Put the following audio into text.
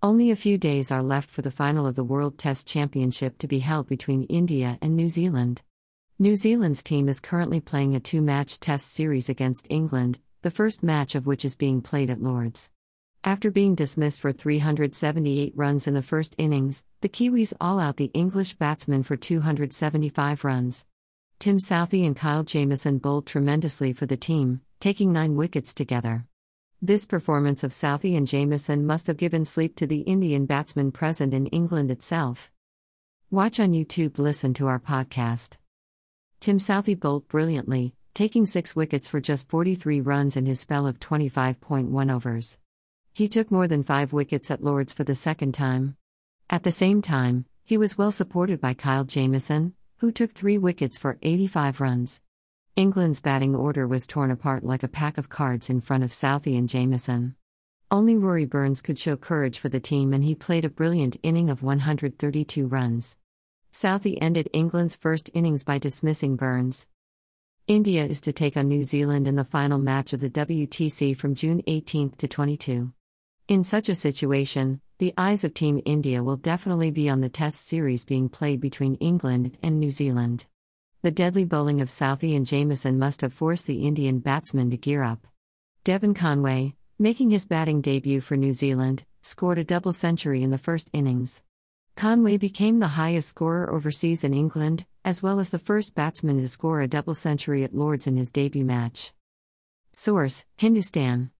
Only a few days are left for the final of the World Test Championship to be held between India and New Zealand. New Zealand's team is currently playing a two match test series against England, the first match of which is being played at Lords. After being dismissed for 378 runs in the first innings, the Kiwis all out the English batsmen for 275 runs. Tim Southee and Kyle Jamieson bowled tremendously for the team, taking nine wickets together. This performance of Southee and Jamieson must have given sleep to the Indian batsmen present in England itself. Watch on YouTube, listen to our podcast. Tim Southee bowled brilliantly, taking six wickets for just 43 runs in his spell of 25.1 overs. He took more than five wickets at Lords for the second time. At the same time, he was well supported by Kyle Jamieson, who took three wickets for 85 runs. England's batting order was torn apart like a pack of cards in front of Southee and Jamieson. Only Rory Burns could show courage for the team and he played a brilliant inning of 132 runs. Southee ended England's first innings by dismissing Burns. India is to take on New Zealand in the final match of the WTC from June 18 to 22. In such a situation, the eyes of Team India will definitely be on the Test series being played between England and New Zealand. The deadly bowling of Southee and Jamieson must have forced the Indian batsmen to gear up. Devon Conway, making his batting debut for New Zealand, scored a double century in the first innings. Conway became the highest scorer overseas in England, as well as the first batsman to score a double century at Lords in his debut match. Source Hindustan